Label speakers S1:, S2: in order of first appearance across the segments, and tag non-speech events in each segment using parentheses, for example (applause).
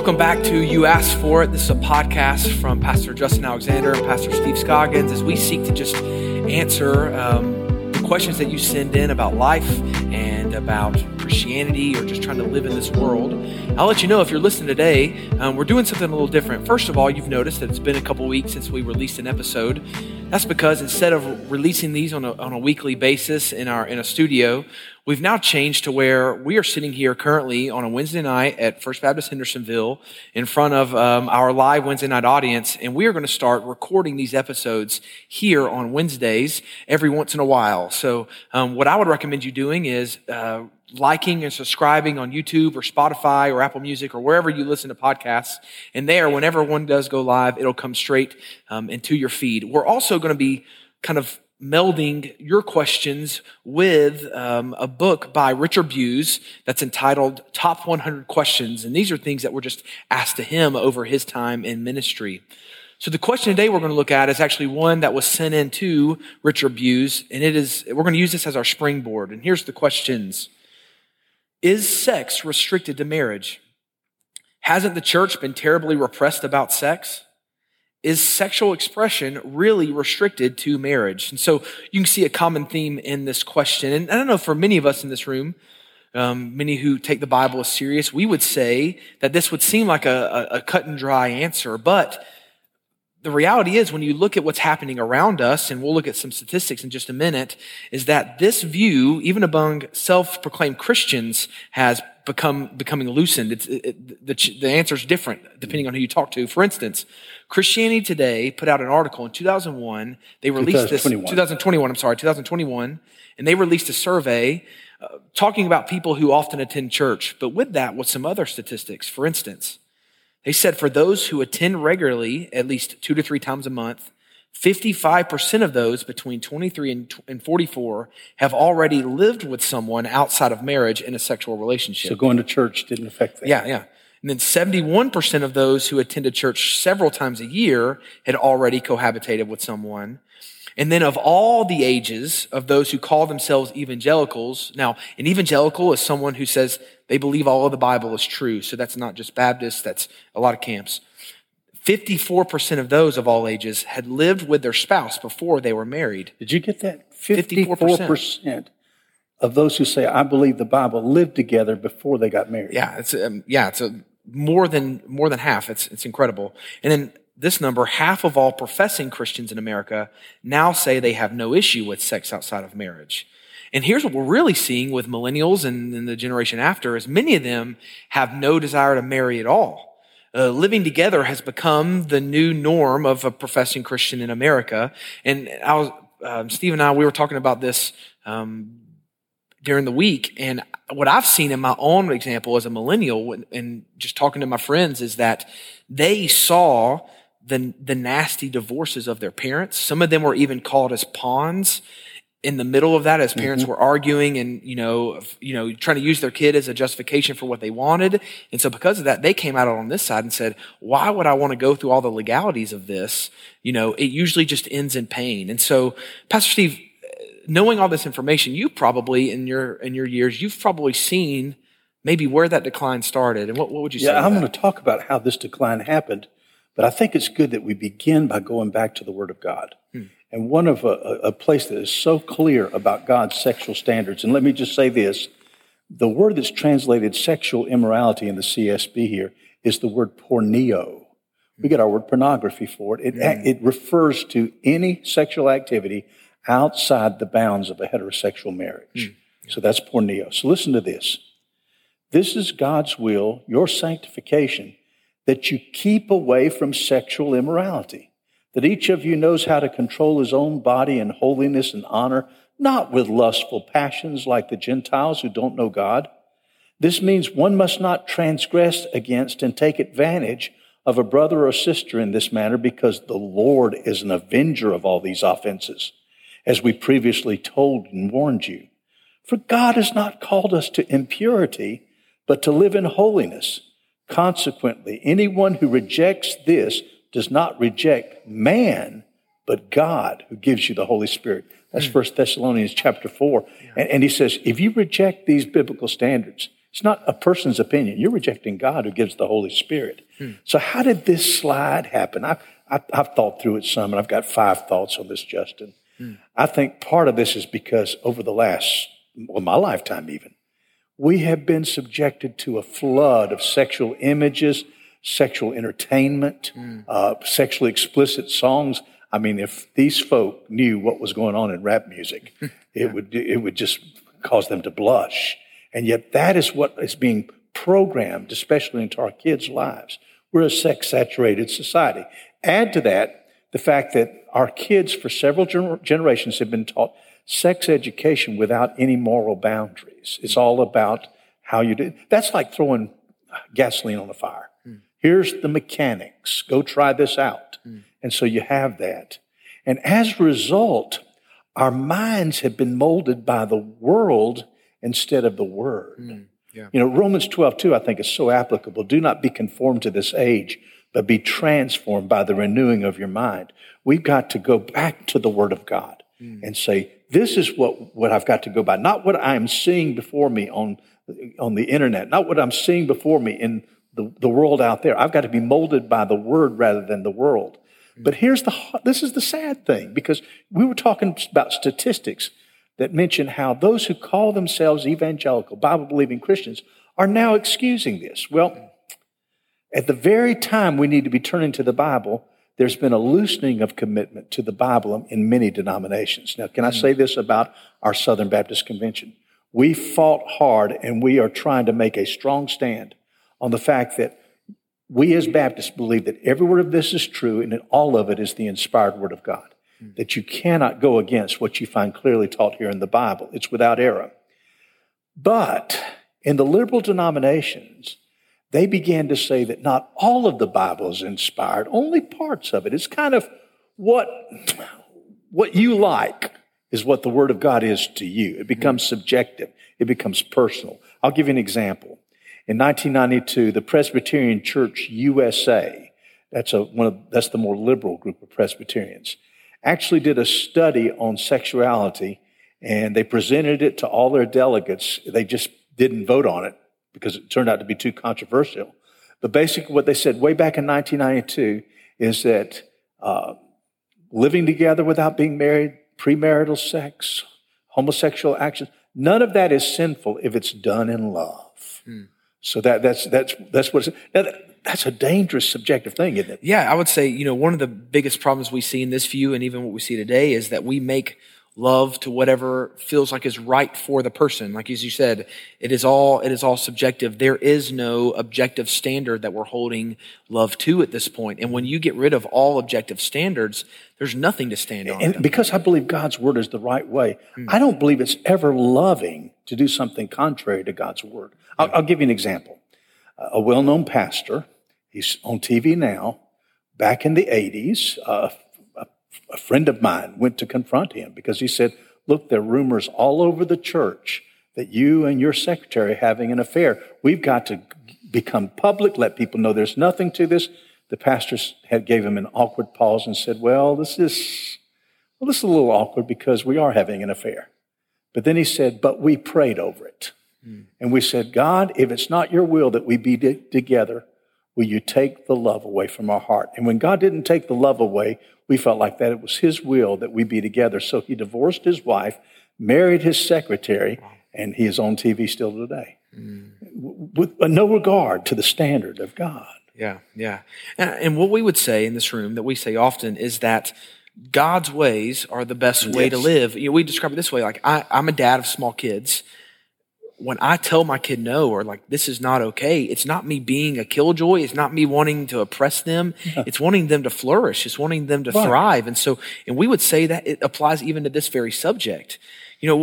S1: Welcome back to You Asked For It. This is a podcast from Pastor Justin Alexander and Pastor Steve Scoggins as we seek to just answer um, the questions that you send in about life and about Christianity or just trying to live in this world. I'll let you know if you're listening today, um, we're doing something a little different. First of all, you've noticed that it's been a couple weeks since we released an episode. That's because instead of releasing these on a, on a weekly basis in our in a studio, we've now changed to where we are sitting here currently on a Wednesday night at First Baptist Hendersonville in front of um, our live Wednesday night audience, and we are going to start recording these episodes here on Wednesdays every once in a while. So, um, what I would recommend you doing is. Uh, liking and subscribing on YouTube or Spotify or Apple Music or wherever you listen to podcasts. And there, whenever one does go live, it'll come straight um, into your feed. We're also going to be kind of melding your questions with um, a book by Richard Bewes that's entitled Top 100 Questions. And these are things that were just asked to him over his time in ministry. So the question today we're going to look at is actually one that was sent in to Richard Bewes, and it is, we're going to use this as our springboard. And here's the questions. Is sex restricted to marriage? Hasn't the church been terribly repressed about sex? Is sexual expression really restricted to marriage? And so you can see a common theme in this question. And I don't know, for many of us in this room, um, many who take the Bible as serious, we would say that this would seem like a, a, a cut and dry answer. But the reality is when you look at what's happening around us, and we'll look at some statistics in just a minute, is that this view, even among self-proclaimed Christians, has become becoming loosened. It's, it, the, the answer is different depending on who you talk to. For instance, Christianity Today put out an article in 2001. They released 2021. this 2021. I'm sorry, 2021, and they released a survey uh, talking about people who often attend church. But with that, with some other statistics. For instance, they said for those who attend regularly, at least two to three times a month, 55% of those between 23 and 44 have already lived with someone outside of marriage in a sexual relationship.
S2: So going to church didn't affect that.
S1: Yeah, yeah. And then 71% of those who attended church several times a year had already cohabitated with someone. And then of all the ages of those who call themselves evangelicals, now an evangelical is someone who says they believe all of the Bible is true. So that's not just Baptists, that's a lot of camps. 54% of those of all ages had lived with their spouse before they were married.
S2: Did you get that? 54%, 54% of those who say, I believe the Bible lived together before they got married.
S1: Yeah, it's, um, yeah, it's a, more than, more than half. It's, it's incredible. And then this number, half of all professing Christians in America now say they have no issue with sex outside of marriage. And here's what we're really seeing with millennials and, and the generation after is many of them have no desire to marry at all. Uh, living together has become the new norm of a professing Christian in America. And I was, um, Steve and I, we were talking about this um, during the week. And what I've seen in my own example as a millennial and just talking to my friends is that they saw the, the nasty divorces of their parents. Some of them were even called as pawns in the middle of that as parents mm-hmm. were arguing and you know you know trying to use their kid as a justification for what they wanted and so because of that they came out on this side and said why would i want to go through all the legalities of this you know it usually just ends in pain and so pastor steve knowing all this information you probably in your in your years you've probably seen maybe where that decline started and what, what would you
S2: yeah,
S1: say
S2: i'm going to talk about how this decline happened but I think it's good that we begin by going back to the Word of God. Hmm. And one of a, a, place that is so clear about God's sexual standards, and let me just say this the word that's translated sexual immorality in the CSB here is the word porneo. We get our word pornography for it. It, it refers to any sexual activity outside the bounds of a heterosexual marriage. Hmm. So that's porneo. So listen to this. This is God's will, your sanctification, that you keep away from sexual immorality, that each of you knows how to control his own body in holiness and honor, not with lustful passions like the Gentiles who don't know God. This means one must not transgress against and take advantage of a brother or sister in this manner because the Lord is an avenger of all these offenses, as we previously told and warned you. For God has not called us to impurity, but to live in holiness. Consequently, anyone who rejects this does not reject man, but God who gives you the Holy Spirit. That's mm. 1 Thessalonians chapter 4. Yeah. And, and he says, if you reject these biblical standards, It's not a person's opinion. You're rejecting God who gives the Holy Spirit. So how did this slide happen? I, I, have thought through it some, and I've got five thoughts on this, Justin. I think part of this is because over the last, well, my lifetime even, we have been subjected to a flood of sexual images, sexual entertainment, mm. uh, sexually explicit songs. I mean, if these folk knew what was going on in rap music, (laughs) yeah. it would it would just cause them to blush. And yet, that is what is being programmed, especially into our kids' lives. We're a sex saturated society. Add to that the fact that our kids, for several generations, have been taught sex education without any moral boundaries. It's all about how you do. That's like throwing gasoline on a fire. Here's the mechanics. Go try this out. Mm. And so you have that. And as a result, our minds have been molded by the world instead of the word. Mm. Yeah. You know, Romans 12, 2, I think is so applicable. Do not be conformed to this age, but be transformed by the renewing of your mind. We've got to go back to the Word of God mm. and say, this is what, what I've got to go by. Not what I'm seeing before me on, on the internet, not what I'm seeing before me in the, the world out there. I've got to be molded by the Word rather than the world. Mm. But here's the, this is the sad thing because we were talking about statistics that mention how those who call themselves evangelical, Bible believing Christians are now excusing this. Well, at the very time we need to be turning to the Bible, there's been a loosening of commitment to the Bible in many denominations. Now, can I say this about our Southern Baptist Convention? We fought hard and we are trying to make a strong stand on the fact that we as Baptists believe that every word of this is true and that all of it is the inspired word of God. Hmm. That you cannot go against what you find clearly taught here in the Bible. It's without error. But in the liberal denominations, they began to say that not all of the Bible is inspired, only parts of it. It's kind of what, what you like is what the Word of God is to you. It becomes hmm. subjective. It becomes personal. I'll give you an example. In 1992, the Presbyterian Church USA, that's, a, one of, that's the more liberal group of Presbyterians, actually did a study on sexuality and they presented it to all their delegates. They just didn't vote on it because it turned out to be too controversial. But basically, what they said way back in 1992 is that uh, living together without being married, premarital sex, homosexual actions, none of that is sinful if it's done in love. Hmm. So that, that's, that's, that's what now that, that's a dangerous subjective thing, isn't it?
S1: Yeah, I would say, you know, one of the biggest problems we see in this view and even what we see today is that we make love to whatever feels like is right for the person. Like as you said, it is all it is all subjective. There is no objective standard that we're holding love to at this point. And when you get rid of all objective standards, there's nothing to stand on.
S2: And because I believe God's word is the right way, mm. I don't believe it's ever loving to do something contrary to God's word. I'll, I'll give you an example. A well-known pastor, he's on TV now. Back in the 80s, uh, a friend of mine went to confront him because he said, Look, there are rumors all over the church that you and your secretary are having an affair. We've got to become public, let people know there's nothing to this. The pastor had gave him an awkward pause and said, Well, this is well, this is a little awkward because we are having an affair. But then he said, But we prayed over it. Mm. And we said, God, if it's not your will that we be together, will you take the love away from our heart? And when God didn't take the love away, we felt like that it was His will that we be together. So He divorced His wife, married His secretary, and He is on TV still today. Mm. With no regard to the standard of God.
S1: Yeah, yeah. And what we would say in this room that we say often is that God's ways are the best way yes. to live. You know, we describe it this way like, I, I'm a dad of small kids when I tell my kid no or like this is not okay, it's not me being a killjoy. It's not me wanting to oppress them. Yeah. It's wanting them to flourish. It's wanting them to right. thrive. And so, and we would say that it applies even to this very subject. You know,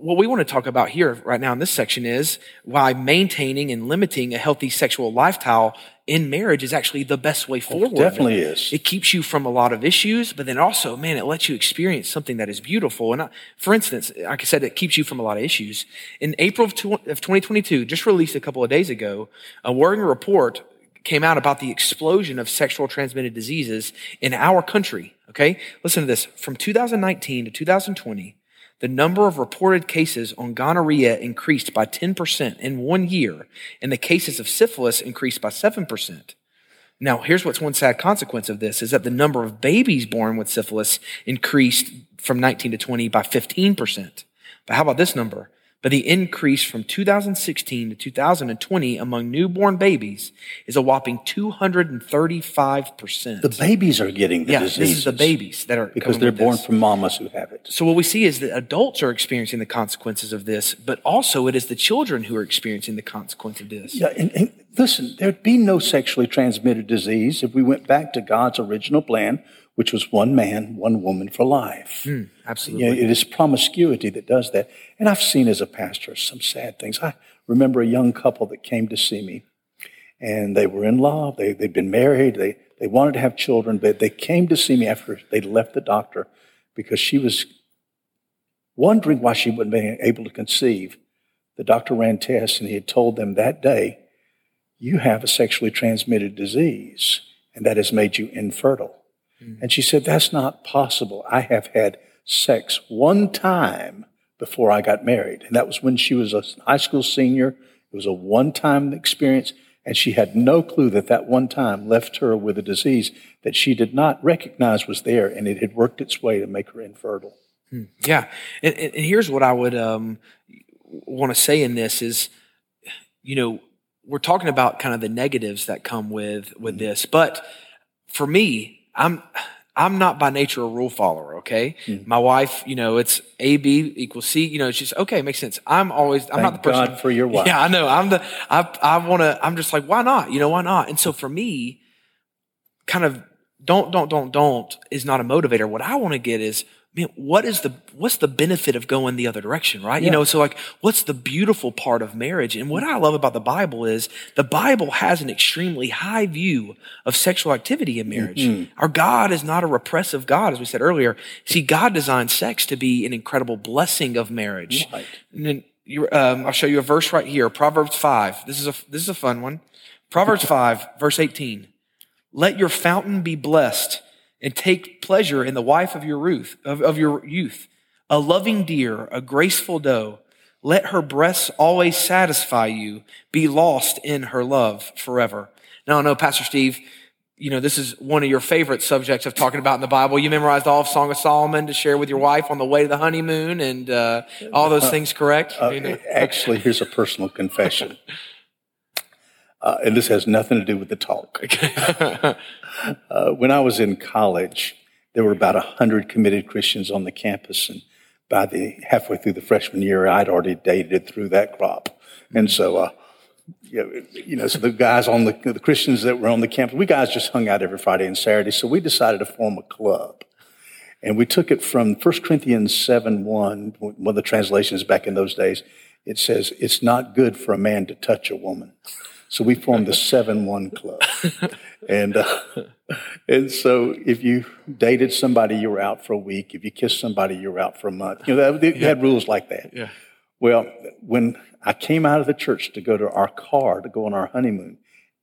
S1: what we want to talk about here right now in this section is why maintaining and limiting a healthy sexual lifestyle in marriage is actually the best way forward. It
S2: definitely is.
S1: It keeps you from a lot of issues, but then also, man, it lets you experience something that is beautiful. And I, for instance, like I said, it keeps you from a lot of issues. In April of 2022, just released a couple of days ago, a worrying report came out about the explosion of sexual transmitted diseases in our country. Okay. Listen to this. From 2019 to 2020, the number of reported cases on gonorrhea increased by 10% in one year, and the cases of syphilis increased by 7%. Now, here's what's one sad consequence of this is that the number of babies born with syphilis increased from 19 to 20 by 15%. But how about this number? But the increase from 2016 to 2020 among newborn babies is a whopping 235%.
S2: The babies are getting the
S1: yeah,
S2: disease.
S1: this is the babies that are
S2: Because they're born
S1: this.
S2: from mamas who have it.
S1: So what we see is that adults are experiencing the consequences of this, but also it is the children who are experiencing the consequence of this.
S2: Yeah, and, and listen, there'd be no sexually transmitted disease if we went back to God's original plan, which was one man, one woman for life.
S1: Hmm, absolutely.
S2: You know, it is promiscuity that does that. And I've seen as a pastor some sad things. I remember a young couple that came to see me, and they were in love. They, they'd been married. They, they wanted to have children, but they came to see me after they'd left the doctor because she was wondering why she wouldn't be able to conceive. The doctor ran tests, and he had told them that day, You have a sexually transmitted disease, and that has made you infertile. And she said, That's not possible. I have had sex one time before I got married. And that was when she was a high school senior. It was a one time experience. And she had no clue that that one time left her with a disease that she did not recognize was there. And it had worked its way to make her infertile.
S1: Yeah, and, and here's what I would um, want to say in this is, you know, we're talking about kind of the negatives that come with with this, but for me, I'm I'm not by nature a rule follower. Okay, hmm. my wife, you know, it's A B equals C. You know, it's just okay, makes sense. I'm always I'm not the person.
S2: God for your wife.
S1: Yeah, I know. I'm the I I want to. I'm just like, why not? You know, why not? And so for me, kind of don't don't don't don't is not a motivator. What I want to get is man, what is the what's the benefit of going the other direction, right? You know, so like what's the beautiful part of marriage? And what I love about the Bible is the Bible has an extremely high view of sexual activity in marriage.
S2: Mm-hmm.
S1: Our God is not a repressive God, as we said earlier. See, God designed sex to be an incredible blessing of marriage.
S2: Right.
S1: And then you, um, I'll show you a verse right here, Proverbs five. This is a this is a fun one. Proverbs five, verse eighteen. Let your fountain be blessed, and take pleasure in the wife of your youth, of, of your youth, a loving deer, a graceful doe. Let her breasts always satisfy you. Be lost in her love forever. Now I know, Pastor Steve. You know, this is one of your favorite subjects of talking about in the Bible. You memorized all of Song of Solomon to share with your wife on the way to the honeymoon and uh, all those things, correct?
S2: Uh,
S1: You know?
S2: Actually, here's a personal confession. (laughs) Uh, and this has nothing to do with the talk. (laughs) Uh, when I was in college, there were about 100 committed Christians on the campus. And by the halfway through the freshman year, I'd already dated through that crop. And so, uh, you know, you know, so the guys on the, the Christians that were on the campus, we guys just hung out every Friday and Saturday. So we decided to form a club. And we took it from 1 Corinthians 7 1, one of the translations back in those days. It says, It's not good for a man to touch a woman. So we formed the 7 1 club. (laughs) And, uh, and so if you dated somebody, you were out for a week. If you kissed somebody, you were out for a month. You know, they had rules like that.
S1: Yeah.
S2: Well, when I came out of the church to go to our car to go on our honeymoon,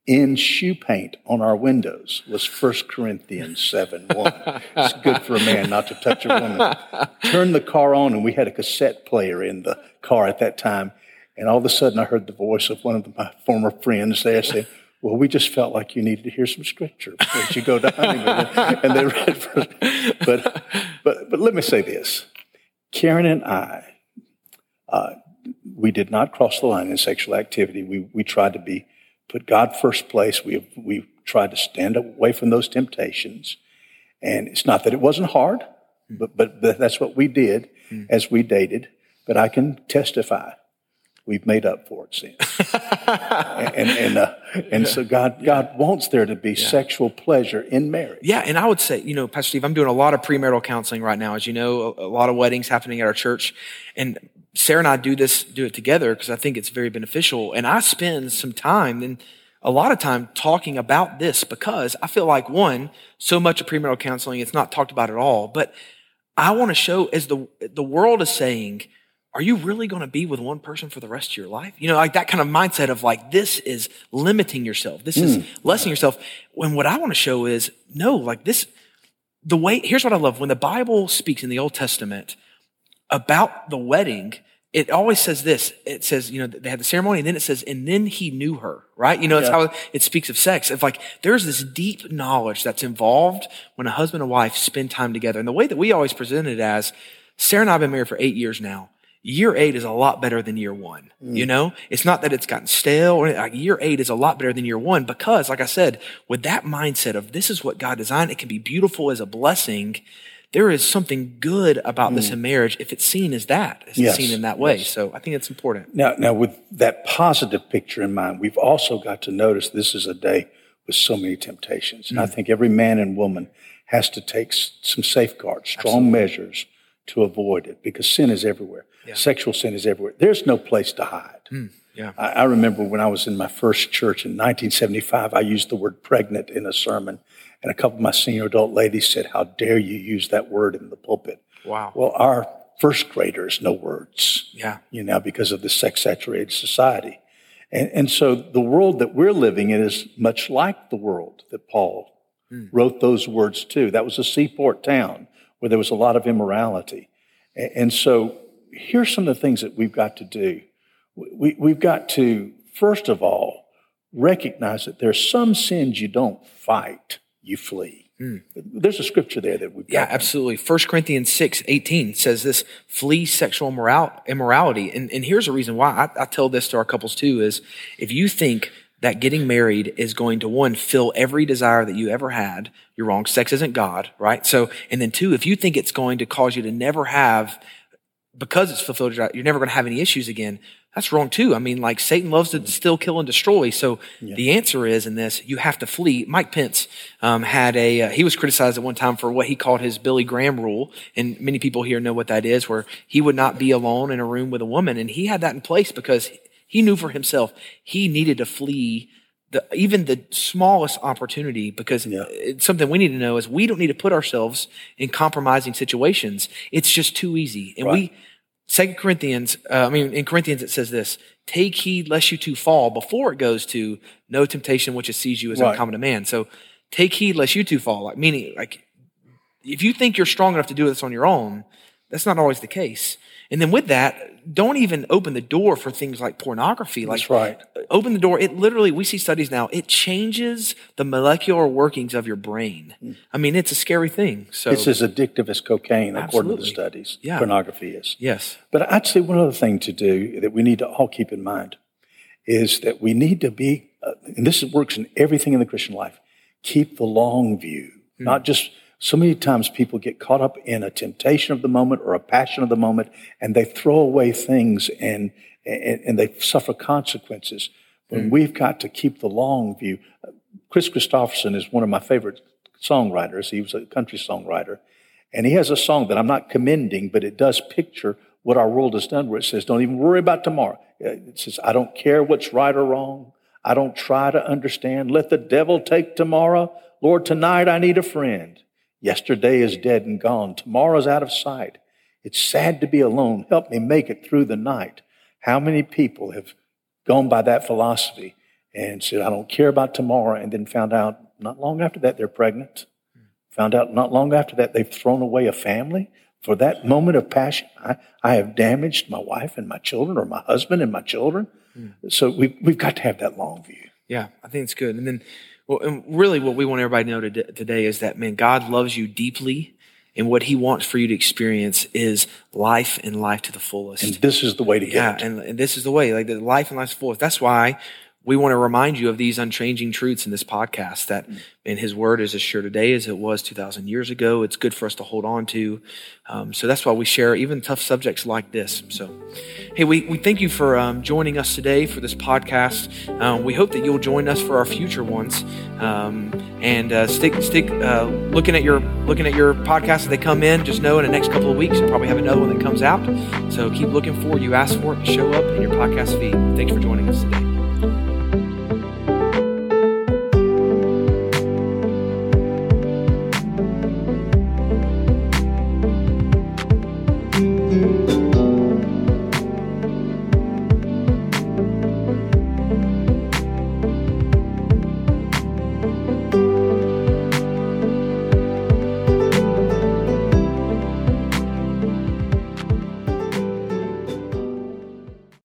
S2: in shoe paint on our windows was 1 Corinthians 7 1. It's good for a man not to touch a woman. (laughs) Turned the car on, and we had a cassette player in the car at that time. And all of a sudden, I heard the voice of one of my former friends there saying, well, we just felt like you needed to hear some scripture before you go to honeymoon. (laughs) and they read first. But, but, but let me say this. Karen and I, uh, we did not cross the line in sexual activity. We, we tried to be, put God first place. We, we tried to stand away from those temptations. And it's not that it wasn't hard, but, but that's what we did as we dated. But I can testify we've made up for it since. (laughs) and and, uh, and so God God wants there to be sexual pleasure in marriage.
S1: Yeah, and I would say, you know, Pastor Steve, I'm doing a lot of premarital counseling right now. As you know, a, a lot of weddings happening at our church, and Sarah and I do this, do it together because I think it's very beneficial. And I spend some time and a lot of time talking about this because I feel like one, so much of premarital counseling, it's not talked about at all. But I want to show as the the world is saying, are you really going to be with one person for the rest of your life? You know, like that kind of mindset of like, this is limiting yourself. This is hmm. lessening yourself. When what I want to show is, no, like this, the way, here's what I love. When the Bible speaks in the Old Testament, about the wedding, it always says this. It says, you know, they had the ceremony and then it says, and then he knew her, right? You know, it's
S2: Yeah.
S1: how it speaks of sex. It's like there's this deep knowledge that's involved when a husband and wife spend time together. And the way that we always present it as, Sarah and I have been married for eight years now. Year eight is a lot better than year one. You mm. know, it's not that it's gotten stale or like year eight is a lot better than year one because, like I said, with that mindset of this is what God designed, it can be beautiful as a blessing. There is something good about this mm. in marriage if it's seen as that, if
S2: Yes,
S1: it's seen in that way. So I think it's important.
S2: Now, now, with that positive picture in mind, we've also got to notice this is a day with so many temptations. And I mm. think every man and woman has to take some safeguards, strong measures to avoid it because sin is everywhere. Sexual sin is everywhere. There's no place to hide.
S1: Hmm, yeah.
S2: I, I remember when I was in my first church in 1975, I used the word pregnant in a sermon. And a couple of my senior adult ladies said, How dare you use that word in the pulpit?
S1: Wow.
S2: Well, our first graders know words
S1: Yeah.
S2: you know, because of the sex saturated society. And, and so the world that we're living in is much like the world that Paul hmm. wrote those words to. That was a seaport town where there was a lot of immorality. And, so here's some of the things that we've got to do. We, we've got to, first of all, recognize that there's some sins you don't fight, you flee. Hmm. There's a scripture there that we've got.
S1: Yeah, absolutely. 1 Corinthians 6, 18 says this, flee sexual moral- immorality. And, and here's a reason why I, I tell this to our couples too, is if you think that getting married is going to one, fill every desire that you ever had, you're wrong. Sex isn't God, right? So, and then two, if you think it's going to cause you to never have, because it's fulfilled, you're never going to have any issues again. That's wrong too. I mean, like Satan loves to still kill and destroy. So the answer is in this, you have to flee. Mike Pence um, had a, uh, he was criticized at one time for what he called his Billy Graham rule. And many people here know what that is, where he would not be alone in a room with a woman. And he had that in place because he knew for himself he needed to flee the, even the smallest opportunity because it's something we need to know is we don't need to put ourselves in compromising situations. It's just too easy. And we, Second Corinthians, uh, I mean, in Corinthians it says this: "Take heed lest you too fall." Before it goes to no temptation which seized you as
S2: Right.
S1: uncommon to man. So, take heed lest you too fall. Like meaning, like if you think you're strong enough to do this on your own, that's not always the case. And then with that, don't even open the door for things like pornography. Like
S2: That's right.
S1: open the door. It literally, we see studies now. It changes the molecular workings of your brain. I mean, it's a scary thing. So
S2: It's as addictive as cocaine, according to the studies.
S1: Yeah.
S2: Pornography is.
S1: yes,
S2: But I'd say one other thing to do that we need to all keep in mind is that we need to be, uh, and this works in everything in the Christian life, keep the long view. Not just, so many times people get caught up in a temptation of the moment or a passion of the moment and they throw away things and, and, and they suffer consequences. When we've got to keep the long view. Kris Kristofferson is one of my favorite songwriters. He was a country songwriter. And he has a song that I'm not commending, but it does picture what our world has done, where it says, Don't even worry about tomorrow. Uh, It says, I don't care what's right or wrong. I don't try to understand. Let the devil take tomorrow. Lord, tonight I need a friend. Yesterday is dead and gone. Tomorrow's out of sight. It's sad to be alone. Help me make it through the night. How many people have gone by that philosophy and said, I don't care about tomorrow, and then found out not long after that they're pregnant? Found out not long after that they've thrown away a family. For that moment of passion, I, I have damaged my wife and my children, or my husband and my children. Hmm. So we, we've got to have that long view.
S1: Yeah, I think it's good. And then, well, and really, what we want everybody to know today is that man, God loves you deeply, and what He wants for you to experience is life and life to the fullest.
S2: And this is the way to get
S1: yeah,
S2: it.
S1: and, and this is the way, like the life and life to the fullest. That's why we want to remind you of these unchanging truths in this podcast. That in His Word is as sure today as it was two thousand years ago. It's good for us to hold on to. Um, so that's why we share even tough subjects like this. So, hey, we, we thank you for um, joining us today for this podcast. Um, we hope that you'll join us for our future ones. Um, and uh, stick stick uh, looking at your looking at your podcasts as they come in. Just know in the next couple of weeks you'll probably have another one that comes out. So keep looking for. it. You ask for it to show up in your podcast feed. Thanks for joining us today.